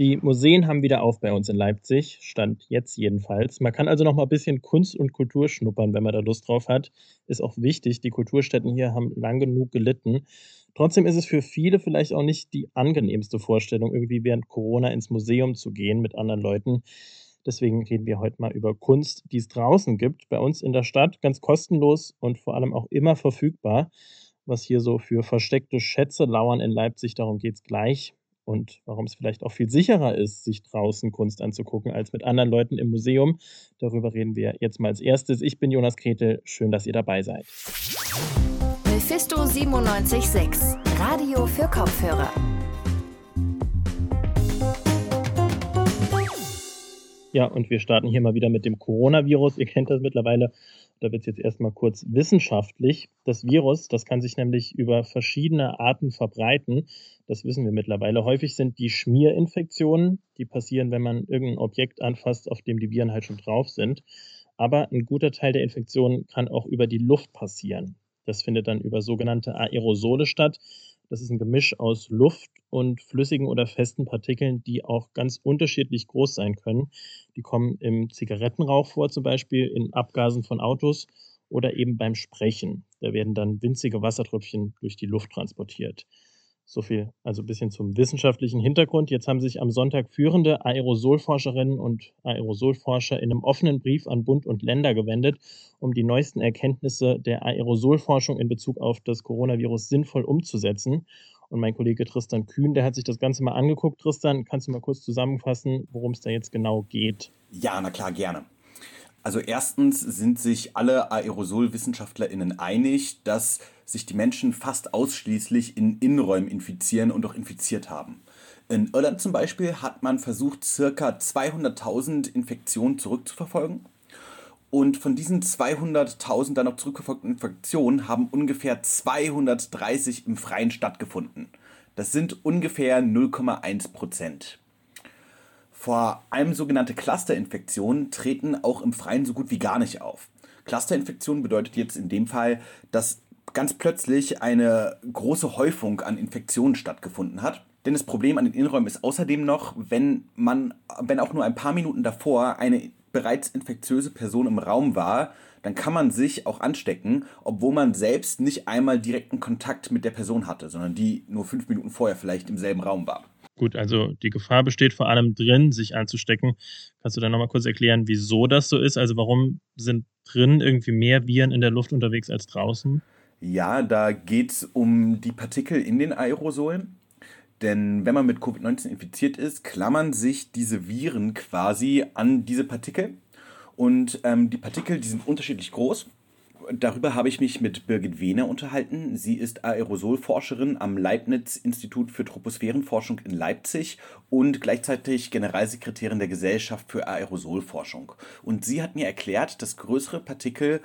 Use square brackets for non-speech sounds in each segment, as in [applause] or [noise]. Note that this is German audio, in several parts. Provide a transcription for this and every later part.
Die Museen haben wieder auf bei uns in Leipzig, stand jetzt jedenfalls. Man kann also noch mal ein bisschen Kunst und Kultur schnuppern, wenn man da Lust drauf hat. Ist auch wichtig, die Kulturstätten hier haben lang genug gelitten. Trotzdem ist es für viele vielleicht auch nicht die angenehmste Vorstellung, irgendwie während Corona ins Museum zu gehen mit anderen Leuten. Deswegen reden wir heute mal über Kunst, die es draußen gibt, bei uns in der Stadt, ganz kostenlos und vor allem auch immer verfügbar. Was hier so für versteckte Schätze lauern in Leipzig, darum geht es gleich und warum es vielleicht auch viel sicherer ist, sich draußen Kunst anzugucken als mit anderen Leuten im Museum. Darüber reden wir jetzt mal als erstes. Ich bin Jonas Kretel, schön, dass ihr dabei seid. Mephisto 976, Radio für Kopfhörer. Ja, und wir starten hier mal wieder mit dem Coronavirus. Ihr kennt das mittlerweile. Da wird es jetzt erstmal kurz wissenschaftlich. Das Virus, das kann sich nämlich über verschiedene Arten verbreiten. Das wissen wir mittlerweile. Häufig sind die Schmierinfektionen, die passieren, wenn man irgendein Objekt anfasst, auf dem die Viren halt schon drauf sind. Aber ein guter Teil der Infektionen kann auch über die Luft passieren. Das findet dann über sogenannte Aerosole statt. Das ist ein Gemisch aus Luft und flüssigen oder festen Partikeln, die auch ganz unterschiedlich groß sein können. Die kommen im Zigarettenrauch vor, zum Beispiel in Abgasen von Autos oder eben beim Sprechen. Da werden dann winzige Wassertröpfchen durch die Luft transportiert. So viel also ein bisschen zum wissenschaftlichen Hintergrund. Jetzt haben sich am Sonntag führende Aerosolforscherinnen und Aerosolforscher in einem offenen Brief an Bund und Länder gewendet, um die neuesten Erkenntnisse der Aerosolforschung in Bezug auf das Coronavirus sinnvoll umzusetzen. Und mein Kollege Tristan Kühn, der hat sich das Ganze mal angeguckt. Tristan, kannst du mal kurz zusammenfassen, worum es da jetzt genau geht? Ja, na klar, gerne. Also erstens sind sich alle Aerosolwissenschaftlerinnen einig, dass sich die Menschen fast ausschließlich in Innenräumen infizieren und auch infiziert haben. In Irland zum Beispiel hat man versucht, circa 200.000 Infektionen zurückzuverfolgen. Und von diesen 200.000 dann noch zurückverfolgten Infektionen haben ungefähr 230 im Freien stattgefunden. Das sind ungefähr 0,1 Prozent. Vor allem sogenannte Clusterinfektionen treten auch im Freien so gut wie gar nicht auf. Clusterinfektion bedeutet jetzt in dem Fall, dass ganz plötzlich eine große Häufung an Infektionen stattgefunden hat. Denn das Problem an den Innenräumen ist außerdem noch, wenn man, wenn auch nur ein paar Minuten davor eine bereits infektiöse Person im Raum war, dann kann man sich auch anstecken, obwohl man selbst nicht einmal direkten Kontakt mit der Person hatte, sondern die nur fünf Minuten vorher vielleicht im selben Raum war. Gut, also die Gefahr besteht vor allem drin, sich anzustecken. Kannst du da nochmal kurz erklären, wieso das so ist? Also warum sind drin irgendwie mehr Viren in der Luft unterwegs als draußen? Ja, da geht es um die Partikel in den Aerosolen. Denn wenn man mit Covid-19 infiziert ist, klammern sich diese Viren quasi an diese Partikel. Und ähm, die Partikel, die sind unterschiedlich groß darüber habe ich mich mit Birgit Wehner unterhalten. Sie ist Aerosolforscherin am Leibniz-Institut für Troposphärenforschung in Leipzig und gleichzeitig Generalsekretärin der Gesellschaft für Aerosolforschung. Und sie hat mir erklärt, dass größere Partikel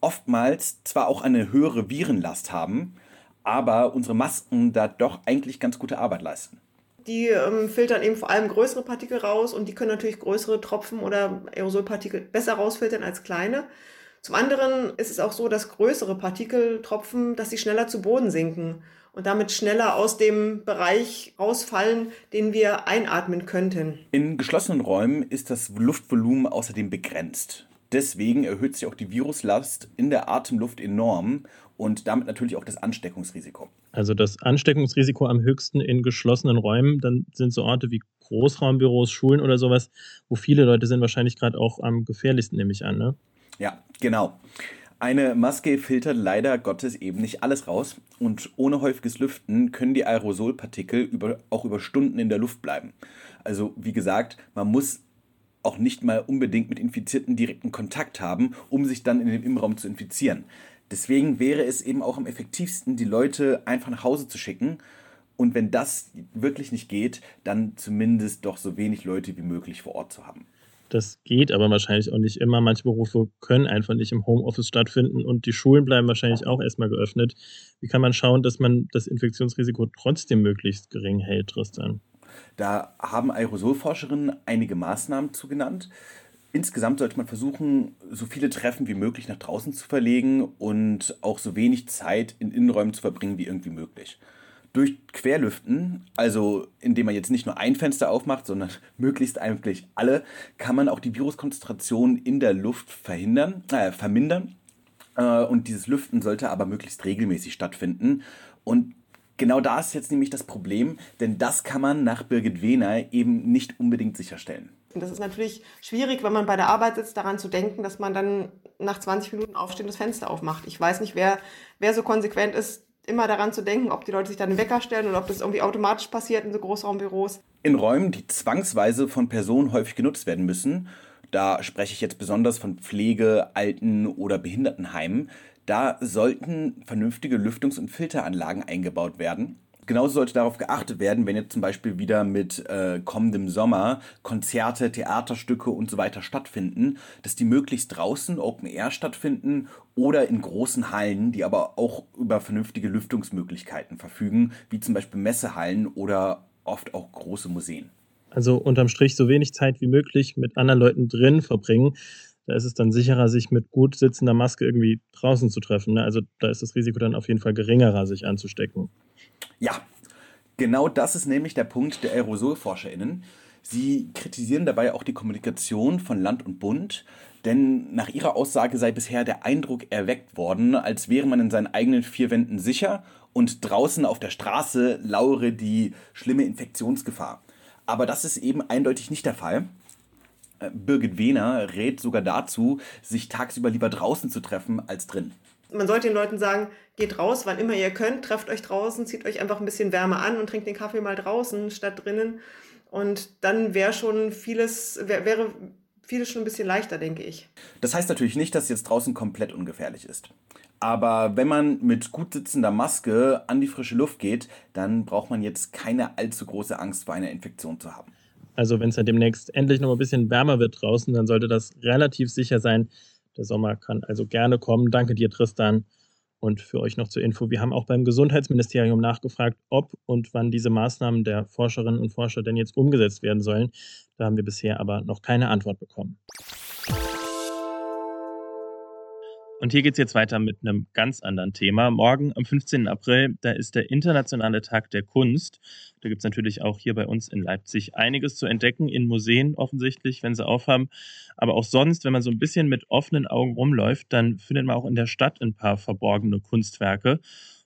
oftmals zwar auch eine höhere Virenlast haben, aber unsere Masken da doch eigentlich ganz gute Arbeit leisten. Die ähm, filtern eben vor allem größere Partikel raus und die können natürlich größere Tropfen oder Aerosolpartikel besser rausfiltern als kleine. Zum anderen ist es auch so, dass größere Partikeltropfen, dass sie schneller zu Boden sinken und damit schneller aus dem Bereich rausfallen, den wir einatmen könnten. In geschlossenen Räumen ist das Luftvolumen außerdem begrenzt. Deswegen erhöht sich auch die Viruslast in der Atemluft enorm und damit natürlich auch das Ansteckungsrisiko. Also das Ansteckungsrisiko am höchsten in geschlossenen Räumen, dann sind so Orte wie Großraumbüros, Schulen oder sowas, wo viele Leute sind, wahrscheinlich gerade auch am gefährlichsten, nehme ich an. Ne? Ja, genau. Eine Maske filtert leider Gottes eben nicht alles raus und ohne häufiges Lüften können die Aerosolpartikel über, auch über Stunden in der Luft bleiben. Also wie gesagt, man muss auch nicht mal unbedingt mit Infizierten direkten Kontakt haben, um sich dann in dem Innenraum zu infizieren. Deswegen wäre es eben auch am effektivsten, die Leute einfach nach Hause zu schicken. Und wenn das wirklich nicht geht, dann zumindest doch so wenig Leute wie möglich vor Ort zu haben. Das geht aber wahrscheinlich auch nicht immer. Manche Berufe können einfach nicht im Homeoffice stattfinden und die Schulen bleiben wahrscheinlich auch erstmal geöffnet. Wie kann man schauen, dass man das Infektionsrisiko trotzdem möglichst gering hält, Tristan? Da haben Aerosolforscherinnen einige Maßnahmen zugenannt. Insgesamt sollte man versuchen, so viele Treffen wie möglich nach draußen zu verlegen und auch so wenig Zeit in Innenräumen zu verbringen wie irgendwie möglich. Durch Querlüften, also indem man jetzt nicht nur ein Fenster aufmacht, sondern [laughs] möglichst eigentlich alle, kann man auch die Viruskonzentration in der Luft verhindern, äh, vermindern. Äh, und dieses Lüften sollte aber möglichst regelmäßig stattfinden. Und genau da ist jetzt nämlich das Problem, denn das kann man nach Birgit Wehner eben nicht unbedingt sicherstellen. Und das ist natürlich schwierig, wenn man bei der Arbeit sitzt, daran zu denken, dass man dann nach 20 Minuten aufstehen das Fenster aufmacht. Ich weiß nicht, wer, wer so konsequent ist, immer daran zu denken, ob die Leute sich dann einen Wecker stellen oder ob das irgendwie automatisch passiert in so Großraumbüros. In Räumen, die zwangsweise von Personen häufig genutzt werden müssen, da spreche ich jetzt besonders von Pflege-, Alten- oder Behindertenheimen, da sollten vernünftige Lüftungs- und Filteranlagen eingebaut werden. Genauso sollte darauf geachtet werden, wenn jetzt zum Beispiel wieder mit äh, kommendem Sommer Konzerte, Theaterstücke und so weiter stattfinden, dass die möglichst draußen Open Air stattfinden oder in großen Hallen, die aber auch über vernünftige Lüftungsmöglichkeiten verfügen, wie zum Beispiel Messehallen oder oft auch große Museen. Also unterm Strich so wenig Zeit wie möglich mit anderen Leuten drin verbringen. Da ist es dann sicherer, sich mit gut sitzender Maske irgendwie draußen zu treffen. Ne? Also da ist das Risiko dann auf jeden Fall geringerer, sich anzustecken. Ja, genau das ist nämlich der Punkt der AerosolforscherInnen. Sie kritisieren dabei auch die Kommunikation von Land und Bund, denn nach ihrer Aussage sei bisher der Eindruck erweckt worden, als wäre man in seinen eigenen vier Wänden sicher und draußen auf der Straße lauere die schlimme Infektionsgefahr. Aber das ist eben eindeutig nicht der Fall. Birgit Wehner rät sogar dazu, sich tagsüber lieber draußen zu treffen als drin. Man sollte den Leuten sagen, geht raus, wann immer ihr könnt, trefft euch draußen, zieht euch einfach ein bisschen Wärme an und trinkt den Kaffee mal draußen statt drinnen. Und dann wäre schon vieles, wär, wäre vieles schon ein bisschen leichter, denke ich. Das heißt natürlich nicht, dass jetzt draußen komplett ungefährlich ist. Aber wenn man mit gut sitzender Maske an die frische Luft geht, dann braucht man jetzt keine allzu große Angst vor einer Infektion zu haben. Also wenn es dann demnächst endlich noch ein bisschen wärmer wird draußen, dann sollte das relativ sicher sein, der Sommer kann also gerne kommen. Danke dir, Tristan. Und für euch noch zur Info, wir haben auch beim Gesundheitsministerium nachgefragt, ob und wann diese Maßnahmen der Forscherinnen und Forscher denn jetzt umgesetzt werden sollen. Da haben wir bisher aber noch keine Antwort bekommen. Und hier geht es jetzt weiter mit einem ganz anderen Thema. Morgen am 15. April, da ist der Internationale Tag der Kunst. Da gibt es natürlich auch hier bei uns in Leipzig einiges zu entdecken, in Museen offensichtlich, wenn sie aufhaben. Aber auch sonst, wenn man so ein bisschen mit offenen Augen rumläuft, dann findet man auch in der Stadt ein paar verborgene Kunstwerke.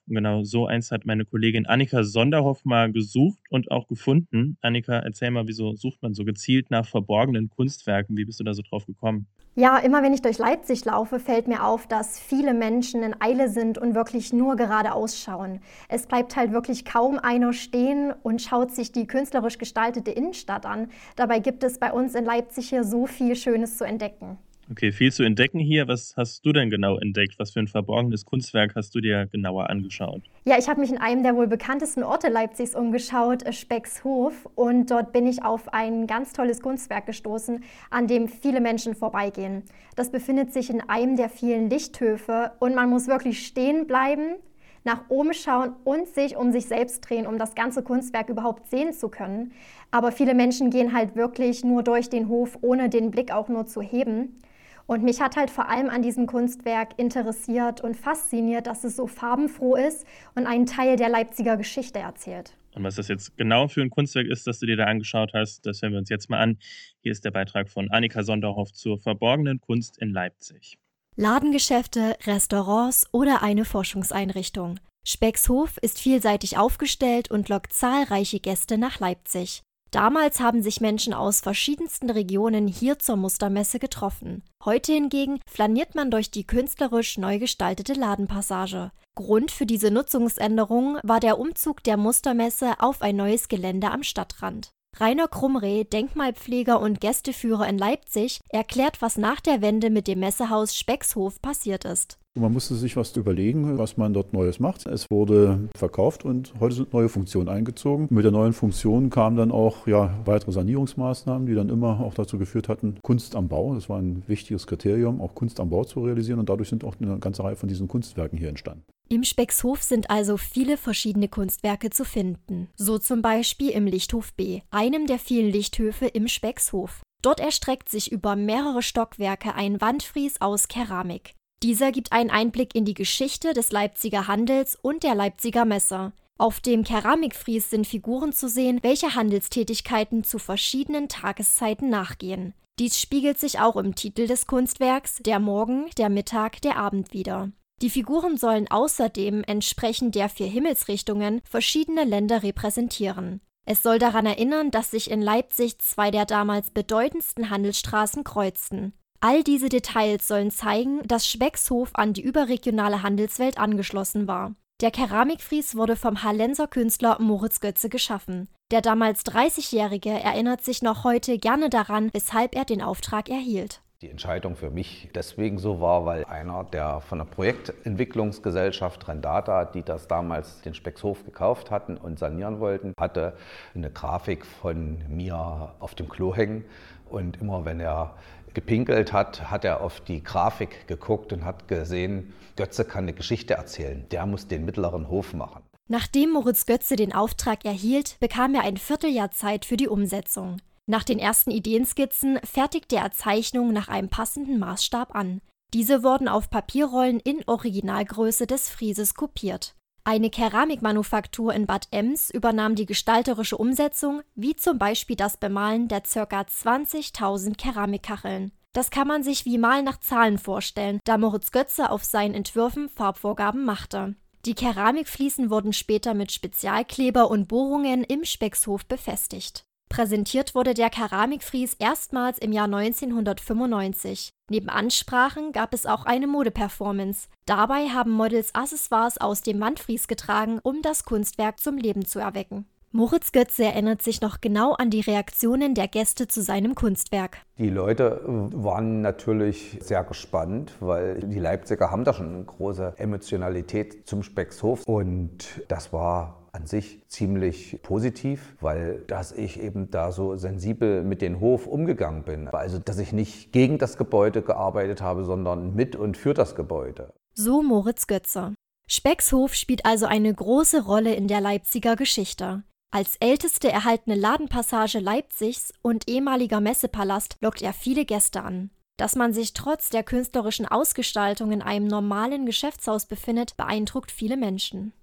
Und genau so eins hat meine Kollegin Annika Sonderhoff mal gesucht und auch gefunden. Annika, erzähl mal, wieso sucht man so gezielt nach verborgenen Kunstwerken? Wie bist du da so drauf gekommen? Ja, immer wenn ich durch Leipzig laufe, fällt mir auf, dass viele Menschen in Eile sind und wirklich nur geradeaus schauen. Es bleibt halt wirklich kaum einer stehen und schaut sich die künstlerisch gestaltete Innenstadt an. Dabei gibt es bei uns in Leipzig hier so viel Schönes zu entdecken. Okay, viel zu entdecken hier. Was hast du denn genau entdeckt? Was für ein verborgenes Kunstwerk hast du dir genauer angeschaut? Ja, ich habe mich in einem der wohl bekanntesten Orte Leipzigs umgeschaut, äh, Speckshof. Und dort bin ich auf ein ganz tolles Kunstwerk gestoßen, an dem viele Menschen vorbeigehen. Das befindet sich in einem der vielen Lichthöfe und man muss wirklich stehen bleiben, nach oben schauen und sich um sich selbst drehen, um das ganze Kunstwerk überhaupt sehen zu können. Aber viele Menschen gehen halt wirklich nur durch den Hof, ohne den Blick auch nur zu heben. Und mich hat halt vor allem an diesem Kunstwerk interessiert und fasziniert, dass es so farbenfroh ist und einen Teil der Leipziger Geschichte erzählt. Und was das jetzt genau für ein Kunstwerk ist, das du dir da angeschaut hast, das hören wir uns jetzt mal an. Hier ist der Beitrag von Annika Sonderhoff zur verborgenen Kunst in Leipzig. Ladengeschäfte, Restaurants oder eine Forschungseinrichtung. Speckshof ist vielseitig aufgestellt und lockt zahlreiche Gäste nach Leipzig. Damals haben sich Menschen aus verschiedensten Regionen hier zur Mustermesse getroffen. Heute hingegen flaniert man durch die künstlerisch neu gestaltete Ladenpassage. Grund für diese Nutzungsänderung war der Umzug der Mustermesse auf ein neues Gelände am Stadtrand. Rainer Krumreh, Denkmalpfleger und Gästeführer in Leipzig, erklärt, was nach der Wende mit dem Messehaus Speckshof passiert ist. Man musste sich was überlegen, was man dort Neues macht. Es wurde verkauft und heute sind neue Funktionen eingezogen. Mit der neuen Funktion kamen dann auch ja, weitere Sanierungsmaßnahmen, die dann immer auch dazu geführt hatten, Kunst am Bau. Das war ein wichtiges Kriterium, auch Kunst am Bau zu realisieren. Und dadurch sind auch eine ganze Reihe von diesen Kunstwerken hier entstanden. Im Speckshof sind also viele verschiedene Kunstwerke zu finden. So zum Beispiel im Lichthof B, einem der vielen Lichthöfe im Speckshof. Dort erstreckt sich über mehrere Stockwerke ein Wandfries aus Keramik. Dieser gibt einen Einblick in die Geschichte des Leipziger Handels und der Leipziger Messe. Auf dem Keramikfries sind Figuren zu sehen, welche Handelstätigkeiten zu verschiedenen Tageszeiten nachgehen. Dies spiegelt sich auch im Titel des Kunstwerks Der Morgen, der Mittag, der Abend wider. Die Figuren sollen außerdem entsprechend der vier Himmelsrichtungen verschiedene Länder repräsentieren. Es soll daran erinnern, dass sich in Leipzig zwei der damals bedeutendsten Handelsstraßen kreuzten. All diese Details sollen zeigen, dass Speckshof an die überregionale Handelswelt angeschlossen war. Der Keramikfries wurde vom Hallenser Künstler Moritz Götze geschaffen. Der damals 30-Jährige erinnert sich noch heute gerne daran, weshalb er den Auftrag erhielt. Die Entscheidung für mich deswegen so war, weil einer der von der Projektentwicklungsgesellschaft Rendata, die das damals den Speckshof gekauft hatten und sanieren wollten, hatte eine Grafik von mir auf dem Klo hängen. Und immer wenn er gepinkelt hat, hat er auf die Grafik geguckt und hat gesehen, Götze kann eine Geschichte erzählen. Der muss den mittleren Hof machen. Nachdem Moritz Götze den Auftrag erhielt, bekam er ein Vierteljahr Zeit für die Umsetzung. Nach den ersten Ideenskizzen fertigte er Zeichnungen nach einem passenden Maßstab an. Diese wurden auf Papierrollen in Originalgröße des Frieses kopiert. Eine Keramikmanufaktur in Bad Ems übernahm die gestalterische Umsetzung, wie zum Beispiel das Bemalen der ca. 20.000 Keramikkacheln. Das kann man sich wie Mal nach Zahlen vorstellen, da Moritz Götze auf seinen Entwürfen Farbvorgaben machte. Die Keramikfliesen wurden später mit Spezialkleber und Bohrungen im Speckshof befestigt. Präsentiert wurde der Keramikfries erstmals im Jahr 1995. Neben Ansprachen gab es auch eine Modeperformance. Dabei haben Models Accessoires aus dem Wandfries getragen, um das Kunstwerk zum Leben zu erwecken. Moritz Götze erinnert sich noch genau an die Reaktionen der Gäste zu seinem Kunstwerk. Die Leute waren natürlich sehr gespannt, weil die Leipziger haben da schon eine große Emotionalität zum Speckshof und das war an sich ziemlich positiv, weil dass ich eben da so sensibel mit dem Hof umgegangen bin. Also dass ich nicht gegen das Gebäude gearbeitet habe, sondern mit und für das Gebäude. So Moritz Götze. Speckshof spielt also eine große Rolle in der Leipziger Geschichte. Als älteste erhaltene Ladenpassage Leipzigs und ehemaliger Messepalast lockt er viele Gäste an. Dass man sich trotz der künstlerischen Ausgestaltung in einem normalen Geschäftshaus befindet, beeindruckt viele Menschen.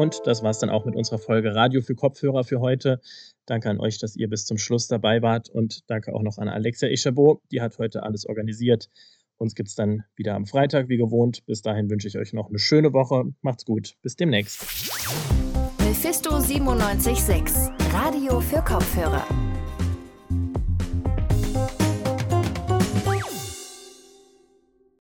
Und das war es dann auch mit unserer Folge Radio für Kopfhörer für heute. Danke an euch, dass ihr bis zum Schluss dabei wart und danke auch noch an Alexia Echabot, die hat heute alles organisiert. Uns gibt es dann wieder am Freitag wie gewohnt. Bis dahin wünsche ich euch noch eine schöne Woche. Macht's gut. Bis demnächst. Mephisto 976, Radio für Kopfhörer.